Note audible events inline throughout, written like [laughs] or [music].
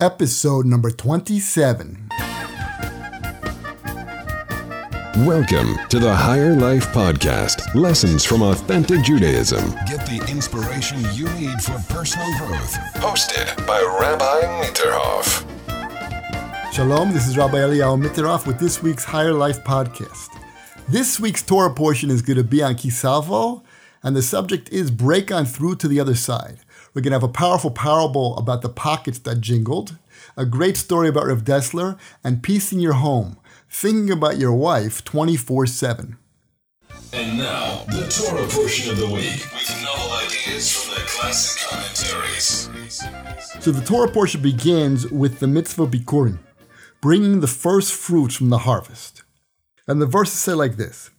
episode number 27. Welcome to the Higher Life Podcast Lessons from Authentic Judaism. Get the inspiration you need for personal growth. Hosted by Rabbi Mitterhoff. Shalom, this is Rabbi Eliyahu Mitterhoff with this week's Higher Life Podcast. This week's Torah portion is going to be on Ki Savo, and the subject is break on through to the other side. We're going to have a powerful parable about the pockets that jingled, a great story about Rev Dessler, and peace in your home, thinking about your wife 24 7. And now, the Torah portion of the week with novel ideas from the classic commentaries. So the Torah portion begins with the mitzvah Bikurim, bringing the first fruits from the harvest. And the verses say like this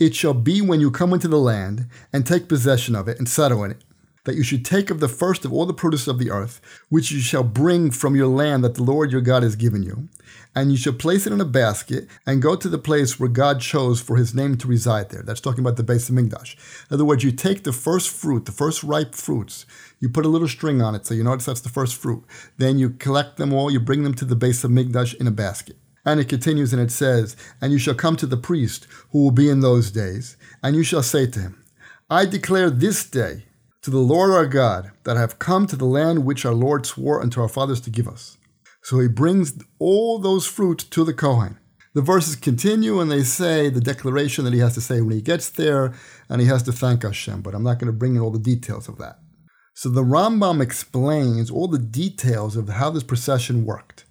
It shall be when you come into the land and take possession of it and settle in it that you should take of the first of all the produce of the earth, which you shall bring from your land that the Lord your God has given you, and you shall place it in a basket and go to the place where God chose for his name to reside there. That's talking about the base of Hamikdash. In other words, you take the first fruit, the first ripe fruits, you put a little string on it so you notice that's the first fruit. Then you collect them all, you bring them to the base of Hamikdash in a basket. And it continues and it says, And you shall come to the priest who will be in those days, and you shall say to him, I declare this day to the Lord our God that I have come to the land which our Lord swore unto our fathers to give us. So he brings all those fruit to the Kohen. The verses continue and they say the declaration that he has to say when he gets there, and he has to thank Hashem, but I'm not going to bring in all the details of that. So the Rambam explains all the details of how this procession worked.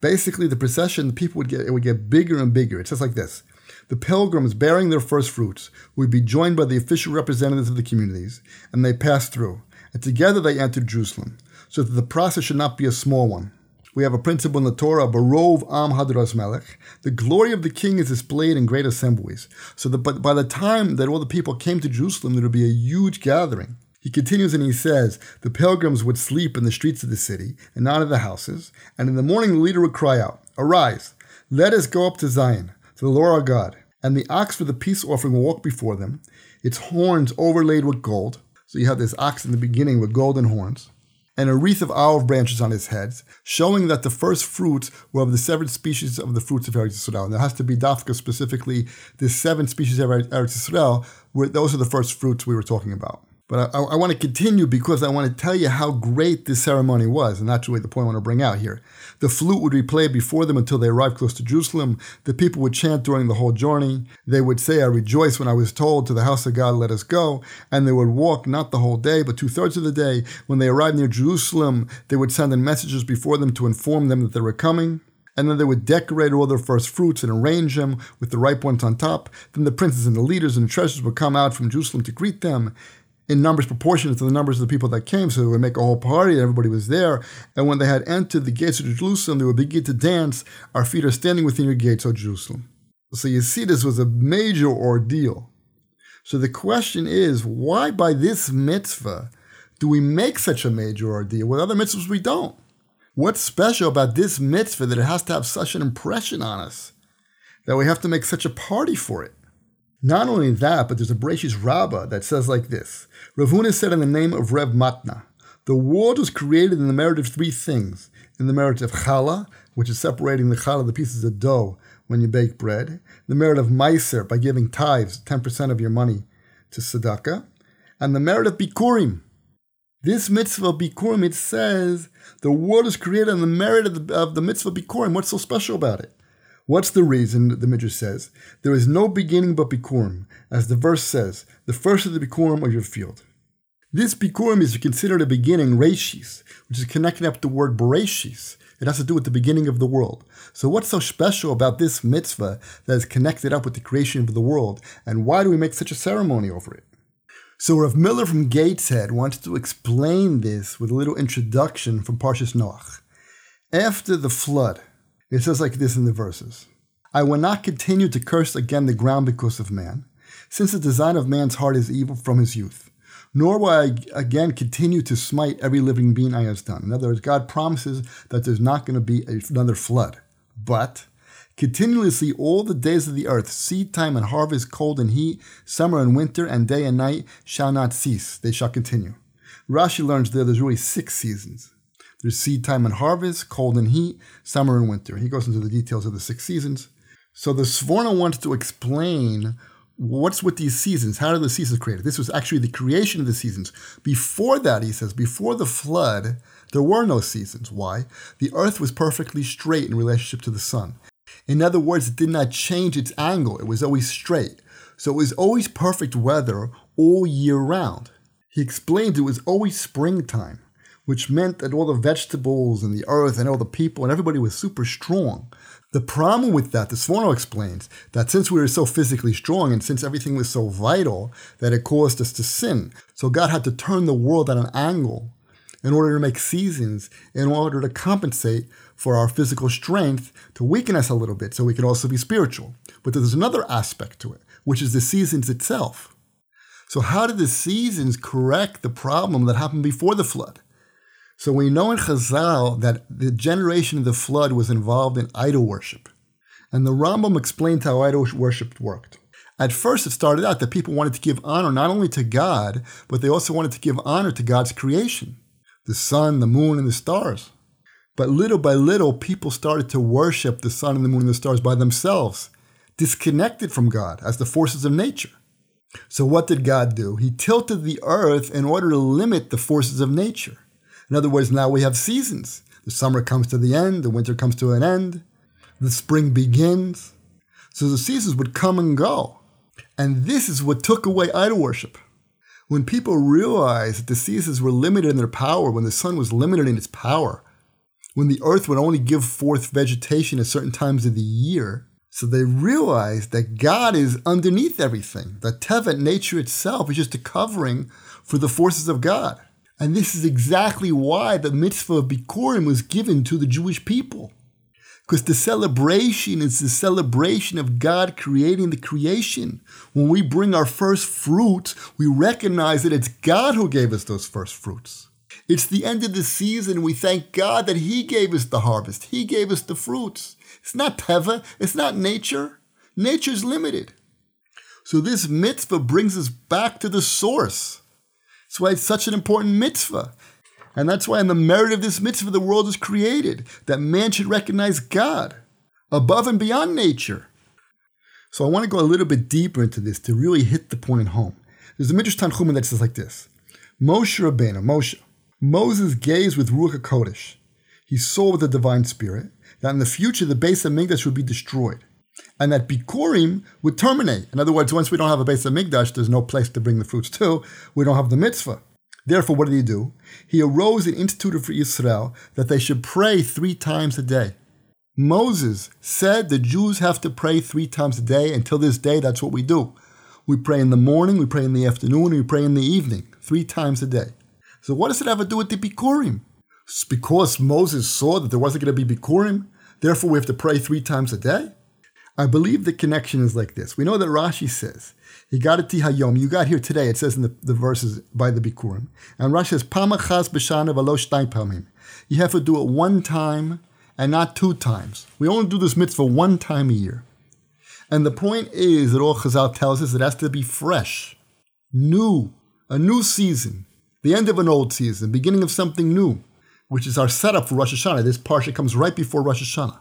Basically, the procession, the people would get it would get bigger and bigger. It's just like this the pilgrims bearing their first fruits would be joined by the official representatives of the communities, and they passed through, and together they entered Jerusalem, so that the process should not be a small one. We have a principle in the Torah, Barov Am Hadras Melech. The glory of the king is displayed in great assemblies. So that by, by the time that all the people came to Jerusalem, there would be a huge gathering. He continues and he says, The pilgrims would sleep in the streets of the city and not in the houses, and in the morning the leader would cry out, Arise, let us go up to Zion to the Lord our God. And the ox for the peace offering will walk before them, its horns overlaid with gold. So you have this ox in the beginning with golden horns, and a wreath of olive branches on his head, showing that the first fruits were of the seven species of the fruits of Eretz Yisrael. And there has to be dafka specifically, the seven species of Eretz Yisrael, where those are the first fruits we were talking about. But I, I, want to continue because I want to tell you how great this ceremony was, and that's really the point I want to bring out here. The flute would be played before them until they arrived close to Jerusalem. The people would chant during the whole journey. They would say, I rejoice when I was told to the house of God, let us go. And they would walk not the whole day, but two thirds of the day. When they arrived near Jerusalem, they would send in messages before them to inform them that they were coming. And then they would decorate all their first fruits and arrange them with the ripe ones on top. Then the princes and the leaders and the treasures would come out from Jerusalem to greet them in numbers proportionate to the numbers of the people that came. So they would make a whole party, and everybody was there. And when they had entered the gates of Jerusalem, they would begin to dance, Our feet are standing within your gates, O Jerusalem. So you see, this was a major ordeal. So the question is, why by this mitzvah do we make such a major ordeal? With other mitzvahs, we don't. What's special about this mitzvah that it has to have such an impression on us that we have to make such a party for it? Not only that, but there's a Bereshis Rabbah that says like this Rav Huna said in the name of Reb Matna, the world was created in the merit of three things in the merit of challah, which is separating the challah, the pieces of dough, when you bake bread, the merit of meiser, by giving tithes, 10% of your money, to tzedakah, and the merit of bikurim. This mitzvah bikurim, it says, the world is created on the merit of the, of the mitzvah bikurim. What's so special about it? What's the reason, the Midrash says? There is no beginning but Bikurim, as the verse says, the first of the Bikurim of your field. This Bikurim is considered a beginning, Reshis, which is connected up the word Bereshis. It has to do with the beginning of the world. So what's so special about this mitzvah that is connected up with the creation of the world, and why do we make such a ceremony over it? So Rav Miller from Gateshead wanted to explain this with a little introduction from Parshas Noach. After the flood, it says like this in the verses I will not continue to curse again the ground because of man, since the design of man's heart is evil from his youth. Nor will I again continue to smite every living being I have done. In other words, God promises that there's not going to be another flood. But continuously all the days of the earth, seed time and harvest, cold and heat, summer and winter, and day and night shall not cease. They shall continue. Rashi learns there there's really six seasons. There's seed time and harvest, cold and heat, summer and winter. He goes into the details of the six seasons. So the Sforno wants to explain what's with these seasons. How are the seasons created? This was actually the creation of the seasons. Before that, he says, before the flood, there were no seasons. Why? The earth was perfectly straight in relationship to the sun. In other words, it did not change its angle, it was always straight. So it was always perfect weather all year round. He explains it was always springtime which meant that all the vegetables and the earth and all the people and everybody was super strong. The problem with that, the Sforno explains, that since we were so physically strong and since everything was so vital, that it caused us to sin. So God had to turn the world at an angle in order to make seasons, in order to compensate for our physical strength, to weaken us a little bit so we can also be spiritual. But there's another aspect to it, which is the seasons itself. So, how did the seasons correct the problem that happened before the flood? So we know in Chazal that the generation of the flood was involved in idol worship. And the Rambam explained how idol worship worked. At first, it started out that people wanted to give honor not only to God, but they also wanted to give honor to God's creation the sun, the moon, and the stars. But little by little, people started to worship the sun and the moon and the stars by themselves, disconnected from God as the forces of nature. So, what did God do? He tilted the earth in order to limit the forces of nature. In other words, now we have seasons. The summer comes to the end, the winter comes to an end, the spring begins. So the seasons would come and go. And this is what took away idol worship. When people realized that the seasons were limited in their power, when the sun was limited in its power, when the earth would only give forth vegetation at certain times of the year, so they realized that God is underneath everything. That Teva, nature itself, is just a covering for the forces of God. And this is exactly why the mitzvah of Bikurim was given to the Jewish people. Because the celebration is the celebration of God creating the creation. When we bring our first fruits, we recognize that it's God who gave us those first fruits. It's the end of the season. We thank God that He gave us the harvest. He gave us the fruits. It's not teva. It's not nature. Nature's limited. So this mitzvah brings us back to the source. That's why it's such an important mitzvah. And that's why, in the merit of this mitzvah, the world is created, that man should recognize God above and beyond nature. So I want to go a little bit deeper into this to really hit the point home. There's a Midrash Tanchuma that says like this Moshe Rabbeinu, Moshe, Moses gazed with Ruach HaKodesh. He saw with the divine spirit that in the future the base of HaMikdash would be destroyed and that Bikurim would terminate. In other words, once we don't have a base of HaMikdash, there's no place to bring the fruits to. We don't have the mitzvah. Therefore, what did he do? He arose and instituted for Israel that they should pray three times a day. Moses said the Jews have to pray three times a day. Until this day, that's what we do. We pray in the morning, we pray in the afternoon, we pray in the evening, three times a day. So, what does it have to do with the Bikurim? It's because Moses saw that there wasn't going to be Bikurim, therefore we have to pray three times a day? I believe the connection is like this. We know that Rashi says, "Higadeti hayom." You got here today. It says in the, the verses by the Bikurim, and Rashi says, "Pamachas b'shana v'lo pamim." You have to do it one time and not two times. We only do this mitzvah one time a year. And the point is that all Chazal tells us it has to be fresh, new, a new season, the end of an old season, beginning of something new, which is our setup for Rosh Hashanah. This parsha comes right before Rosh Hashanah.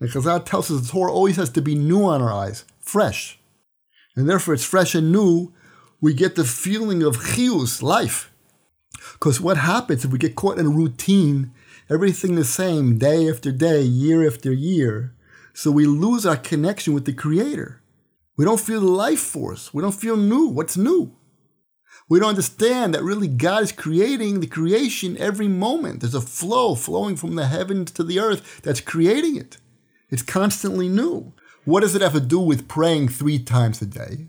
And Chazal tells us the Torah always has to be new on our eyes, fresh. And therefore it's fresh and new. We get the feeling of chius, life. Because what happens if we get caught in a routine, everything the same, day after day, year after year, so we lose our connection with the Creator. We don't feel the life force. We don't feel new. What's new? We don't understand that really God is creating the creation every moment. There's a flow flowing from the heavens to the earth that's creating it. It's constantly new. What does it have to do with praying three times a day?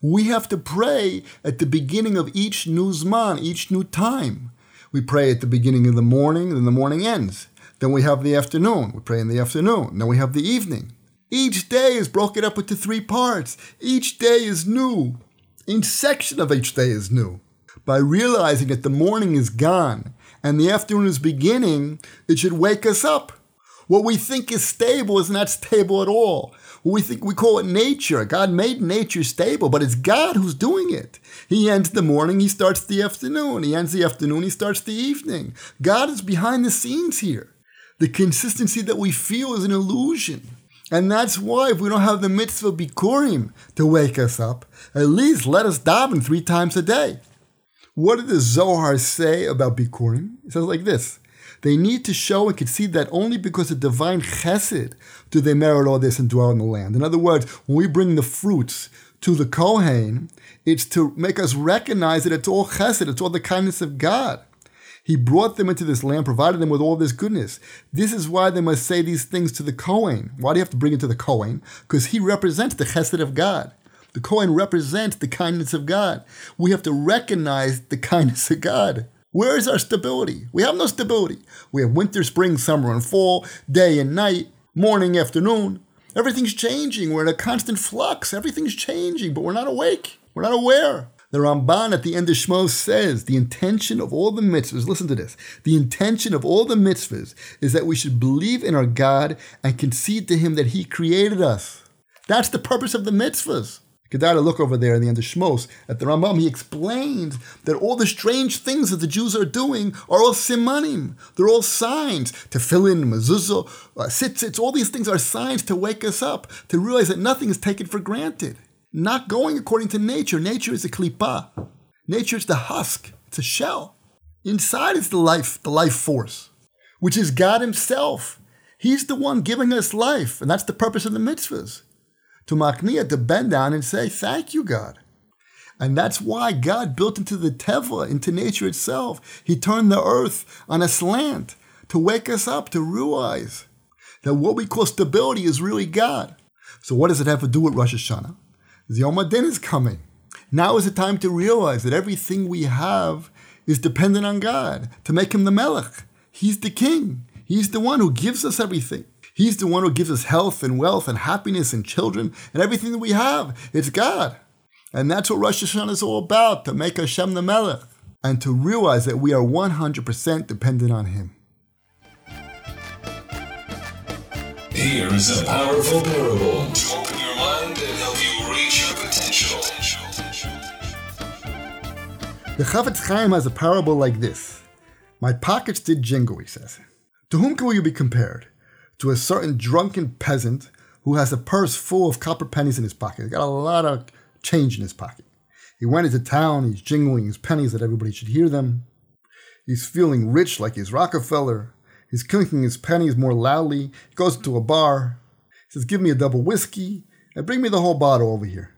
We have to pray at the beginning of each new Zman, each new time. We pray at the beginning of the morning, then the morning ends. Then we have the afternoon. We pray in the afternoon. Then we have the evening. Each day is broken up into three parts. Each day is new. Each section of each day is new. By realizing that the morning is gone and the afternoon is beginning, it should wake us up. What we think is stable is not stable at all. What we think we call it nature. God made nature stable, but it's God who's doing it. He ends the morning, he starts the afternoon. He ends the afternoon, he starts the evening. God is behind the scenes here. The consistency that we feel is an illusion. And that's why if we don't have the mitzvah bikurim to wake us up, at least let us daven three times a day. What did the Zohar say about bikurim? It says like this. They need to show and concede that only because of divine chesed do they merit all this and dwell in the land. In other words, when we bring the fruits to the Kohen, it's to make us recognize that it's all chesed, it's all the kindness of God. He brought them into this land, provided them with all this goodness. This is why they must say these things to the Kohen. Why do you have to bring it to the Kohen? Because he represents the chesed of God. The Kohen represents the kindness of God. We have to recognize the kindness of God. Where is our stability? We have no stability. We have winter, spring, summer, and fall, day and night, morning, afternoon. Everything's changing. We're in a constant flux. Everything's changing, but we're not awake. We're not aware. The Ramban at the end of Shmos says the intention of all the mitzvahs, listen to this, the intention of all the mitzvahs is that we should believe in our God and concede to Him that He created us. That's the purpose of the mitzvahs. Kedai look over there in the end of Shmos at the Ramban. He explains that all the strange things that the Jews are doing are all simanim. They're all signs. to Tefillin, mezuzah, uh, tzitzits, all these things are signs to wake us up, to realize that nothing is taken for granted not going according to nature. Nature is a klipa. Nature is the husk. It's a shell. Inside is the life, the life force, which is God Himself. He's the one giving us life, and that's the purpose of the mitzvahs. To makniya, to bend down and say, Thank you, God. And that's why God built into the teva, into nature itself. He turned the earth on a slant to wake us up, to realize that what we call stability is really God. So, what does it have to do with Rosh Hashanah? The Yom HaDin is coming. Now is the time to realize that everything we have is dependent on God, to make him the Melech. He's the king. He's the one who gives us everything. He's the one who gives us health and wealth and happiness and children and everything that we have. It's God. And that's what Rosh Hashanah is all about, to make Hashem the Melech and to realize that we are 100% dependent on Him. Here is a powerful parable to open your mind and help you reach your potential. The Chafetz Chaim has a parable like this. My pockets did jingle, he says. To whom can you be compared? To a certain drunken peasant who has a purse full of copper pennies in his pocket. He's got a lot of change in his pocket. He went into town, he's jingling his pennies that everybody should hear them. He's feeling rich like he's Rockefeller. He's clinking his pennies more loudly. He goes to a bar. He says, Give me a double whiskey and bring me the whole bottle over here.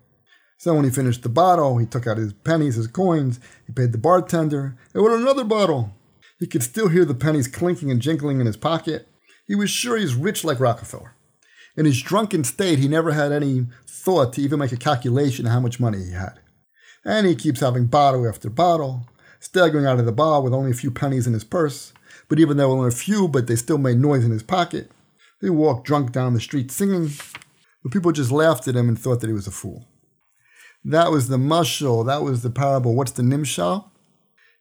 So when he finished the bottle, he took out his pennies, his coins, he paid the bartender, and ordered another bottle. He could still hear the pennies clinking and jingling in his pocket. He was sure he's rich like Rockefeller. In his drunken state, he never had any thought to even make a calculation of how much money he had. And he keeps having bottle after bottle, staggering out of the bar with only a few pennies in his purse. But even though only a few, but they still made noise in his pocket, he walked drunk down the street singing, but people just laughed at him and thought that he was a fool. That was the mushal, that was the parable. What's the nimshal?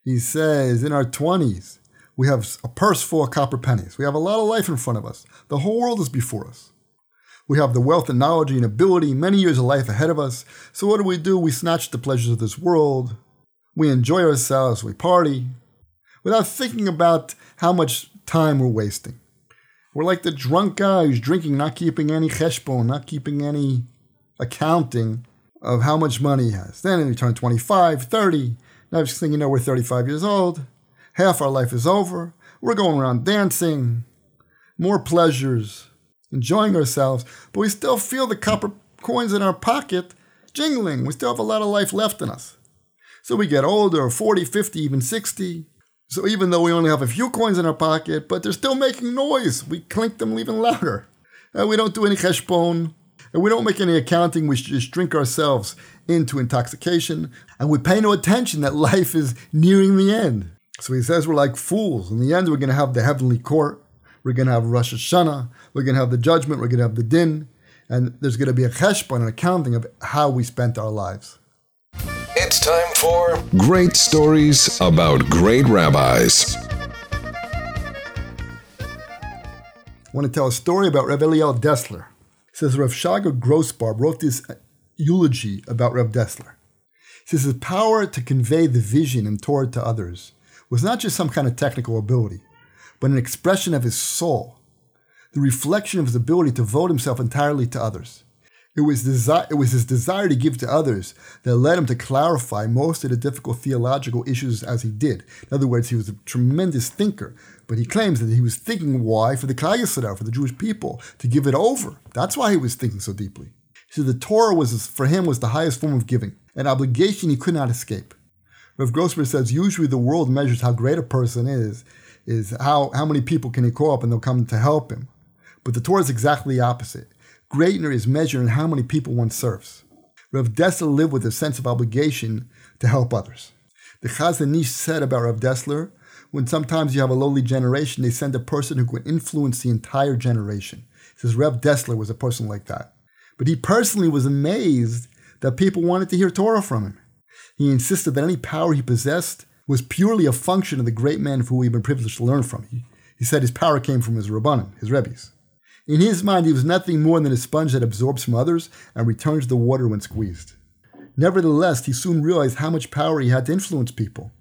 He says, in our 20s, we have a purse full of copper pennies. We have a lot of life in front of us. The whole world is before us. We have the wealth and knowledge and ability, many years of life ahead of us. So what do we do? We snatch the pleasures of this world. We enjoy ourselves. We party without thinking about how much time we're wasting. We're like the drunk guy who's drinking, not keeping any cheshbon, not keeping any accounting of how much money he has. Then we turn 25, 30. Next thing you know, we're 35 years old. Half our life is over. We're going around dancing, more pleasures, enjoying ourselves, but we still feel the copper coins in our pocket jingling. We still have a lot of life left in us. So we get older, 40, 50, even 60. So even though we only have a few coins in our pocket, but they're still making noise, we clink them even louder. And we don't do any cheshbon, and we don't make any accounting. We just drink ourselves into intoxication, and we pay no attention that life is nearing the end. So he says we're like fools. In the end, we're going to have the heavenly court. We're going to have Rosh Hashanah. We're going to have the judgment. We're going to have the din. And there's going to be a cheshbon, an accounting of how we spent our lives. It's time for Great Stories About Great Rabbis. I want to tell a story about Rev Eliel Dessler. It says Rev Shraga Grossbard wrote this eulogy about Rev Dessler. He says his power to convey the vision and Torah to others was not just some kind of technical ability, but an expression of his soul, the reflection of his ability to devote himself entirely to others. It was, desi- it was his desire to give to others that led him to clarify most of the difficult theological issues as he did. In other words, he was a tremendous thinker, but he claims that he was thinking why for the Klal for the Jewish people, to give it over. That's why he was thinking so deeply. So the Torah was for him was the highest form of giving, an obligation he could not escape. Rev Grossberg says usually the world measures how great a person is, is how, how many people can he call up and they'll come to help him. But the Torah is exactly the opposite. Greatness is measured in how many people one serves. Rav Dessler lived with a sense of obligation to help others. The Chazon Ish said about Rav Dessler, when sometimes you have a lowly generation, they send a person who can influence the entire generation. He says Rav Dessler was a person like that. But he personally was amazed that people wanted to hear Torah from him. He insisted that any power he possessed was purely a function of the great men who he'd been privileged to learn from. He, he said his power came from his rabbanim, his rebbes. In his mind, he was nothing more than a sponge that absorbs from others and returns the water when squeezed. Nevertheless, he soon realized how much power he had to influence people.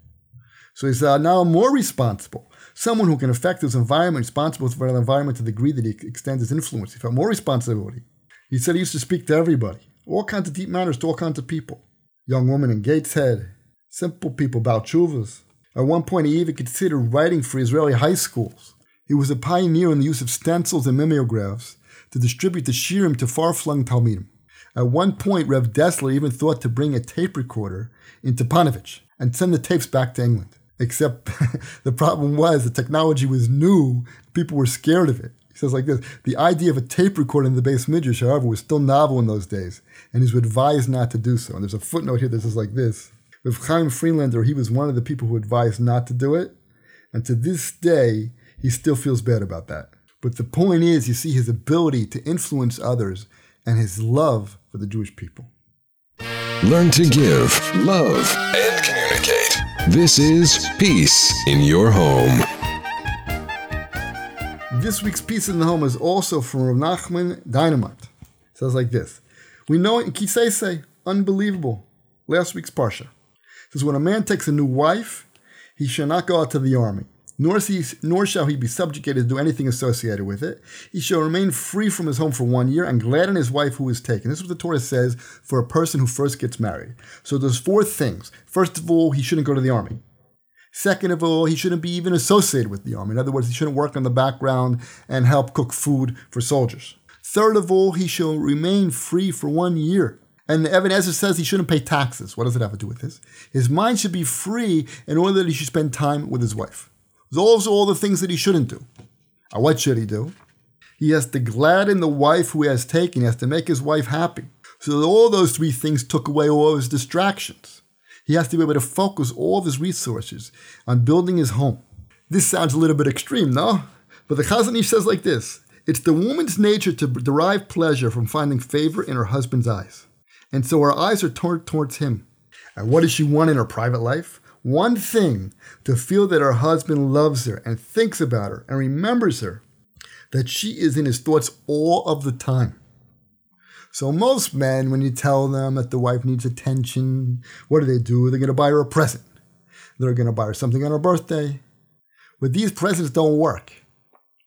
So he's uh, now more responsible, someone who can affect his environment, responsible for the environment to the degree that he extends his influence. He felt more responsibility. He said he used to speak to everybody, all kinds of deep matters to all kinds of people. Young women in Gateshead, simple people about chuvas. At one point, he even considered writing for Israeli high schools. He was a pioneer in the use of stencils and mimeographs to distribute the shiurim to far-flung Talmidim. At one point, Rev Dessler even thought to bring a tape recorder into Panovich and send the tapes back to England. Except [laughs] the problem was the technology was new, people were scared of it. Says like this, the idea of a tape recording in the beis midrash, however, was still novel in those days, and he was advised not to do so. And there's a footnote here that says like this, with Chaim Friedlander, he was one of the people who advised not to do it, and to this day, he still feels bad about that. But the point is, you see his ability to influence others and his love for the Jewish people. Learn to give, love, and communicate. This is Peace in Your Home. This week's piece in the Home is also from Rav Nachman Dynamite. It says like this We know in Ki Seitzei, unbelievable. Last week's Parsha. Says, When a man takes a new wife, he shall not go out to the army nor, he, nor shall he be subjugated to do anything associated with it. He shall remain free from his home for one year and glad in his wife who is taken. This is what the Torah says for a person who first gets married. So there's four things. First of all, he shouldn't go to the army. Second of all, he shouldn't be even associated with the army. In other words, he shouldn't work in the background and help cook food for soldiers. Third of all, he shall remain free for one year. And Ibn Ezra says he shouldn't pay taxes. What does it have to do with this? His mind should be free in order that he should spend time with his wife. Those are all the things that he shouldn't do. Now, what should he do? He has to gladden the wife who he has taken. He has to make his wife happy. So all those three things took away all his distractions. He has to be able to focus all of his resources on building his home. This sounds a little bit extreme, no? But the Chazon Ish says like this It's the woman's nature to derive pleasure from finding favor in her husband's eyes. And so her eyes are turned towards him. And what does she want in her private life? one thing to feel that her husband loves her and thinks about her and remembers her, that she is in his thoughts all of the time. So, most men, when you tell them that the wife needs attention, what do they do? They're going to buy her a present. They're going to buy her something on her birthday. But these presents don't work.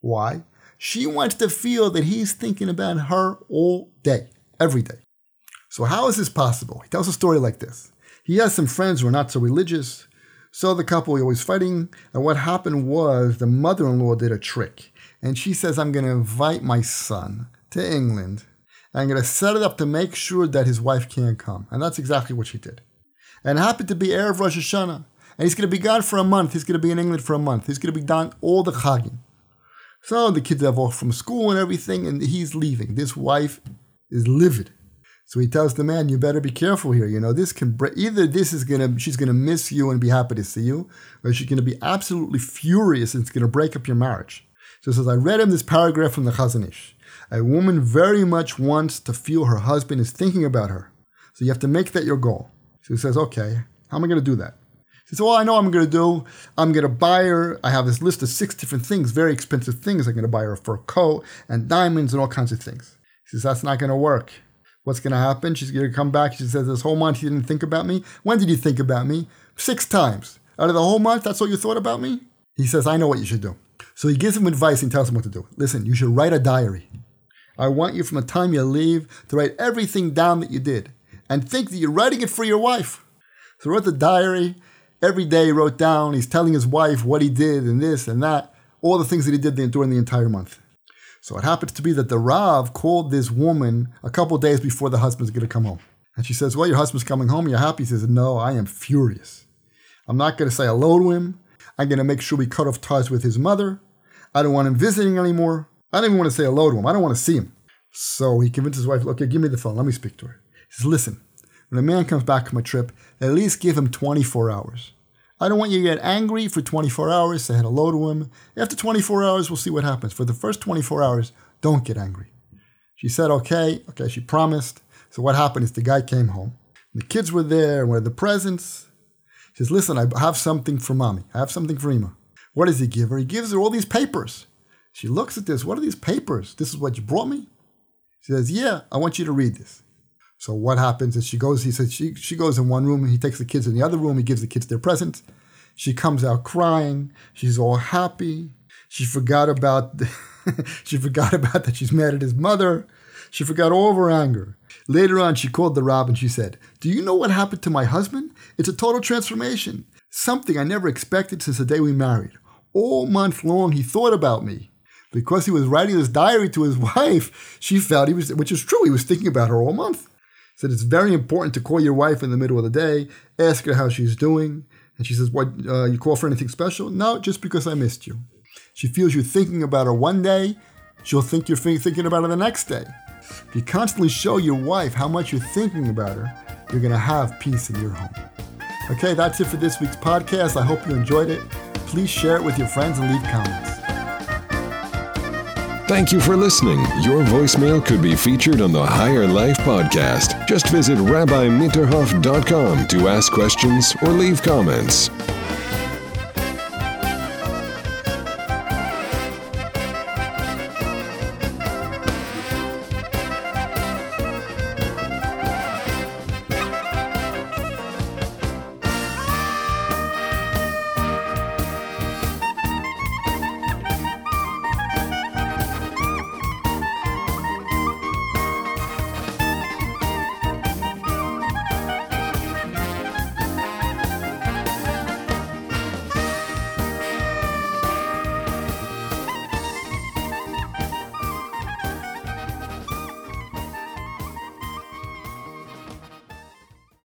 Why? She wants to feel that he's thinking about her all day, every day. So, how is this possible? He tells a story like this. He has some friends who are not so religious, so the couple were always fighting. And what happened was the mother in law did a trick. And she says, I'm going to invite my son to England. I'm going to set it up to make sure that his wife can't come. And that's exactly what she did. And happened to be Erev Rosh Hashanah. And he's going to be gone for a month. He's going to be in England for a month. He's going to be done all the Chagim. So the kids have off from school and everything, and he's leaving. This wife is livid. So he tells the man, "You better be careful here. You know, this can bre- either this is gonna she's gonna miss you and be happy to see you, or she's gonna be absolutely furious and it's gonna break up your marriage." So he says, "I read him this paragraph from the Chazon Ish. A woman very much wants to feel her husband is thinking about her, so you have to make that your goal." So he says, "Okay, how am I gonna do that?" He She said, Well, I know I'm going to do. I'm going to buy her. I have this list of six different things, very expensive things. I'm going to buy her a fur coat and diamonds and all kinds of things. She says, That's not going to work. What's going to happen? She's going to come back. She says, This whole month you didn't think about me. When did you think about me? Six times. Out of the whole month, that's all you thought about me? He says, I know what you should do. So he gives him advice and tells him what to do. Listen, you should write a diary. I want you from the time you leave to write everything down that you did and think that you're writing it for your wife. So he wrote the diary. Every day he wrote down, he's telling his wife what he did and this and that, all the things that he did during the entire month. So it happens to be that the Rav called this woman a couple days before the husband's going to come home. And she says, Well, your husband's coming home. You're happy? He says, No, I am furious. I'm not going to say hello to him. I'm going to make sure we cut off ties with his mother. I don't want him visiting anymore. I don't even want to say hello to him. I don't want to see him. So he convinced his wife, okay, give me the phone. Let me speak to her. He says, listen, when a man comes back from a trip, at least give him 24 hours. I don't want you to get angry for 24 hours, say hello to him. After 24 hours, we'll see what happens. For the first 24 hours, don't get angry. She said, okay, okay, she promised. So what happened is the guy came home. The kids were there, were the presents. She says, listen, I have something for mommy. I have something for Ima. What does he give her? He gives her all these papers. She looks at this. What are these papers? This is what you brought me? She says, Yeah, I want you to read this. So what happens is she goes, he says, she, she goes in one room and he takes the kids in the other room. He gives the kids their presents. She comes out crying. She's all happy. She forgot about, the, [laughs] she forgot about that she's mad at his mother. She forgot all of her anger. Later on, she called the Rav and she said, Do you know what happened to my husband? It's a total transformation. Something I never expected since the day we married. All month long, he thought about me because he was writing this diary to his [laughs] wife, she felt he was, which is true, he was thinking about her all month. Said it's very important to call your wife in the middle of the day, ask her how she's doing. And she says, What, uh, you call for anything special? No, just because I missed you. She feels you're thinking about her one day, she'll think you're thinking about her the next day. If you constantly show your wife how much you're thinking about her, you're going to have peace in your home. Okay, that's it for this week's podcast. I hope you enjoyed it. Please share it with your friends and leave comments. Thank you for listening. Your voicemail could be featured on the Higher Life podcast. Just visit rabbimitterhoff.com to ask questions or leave comments.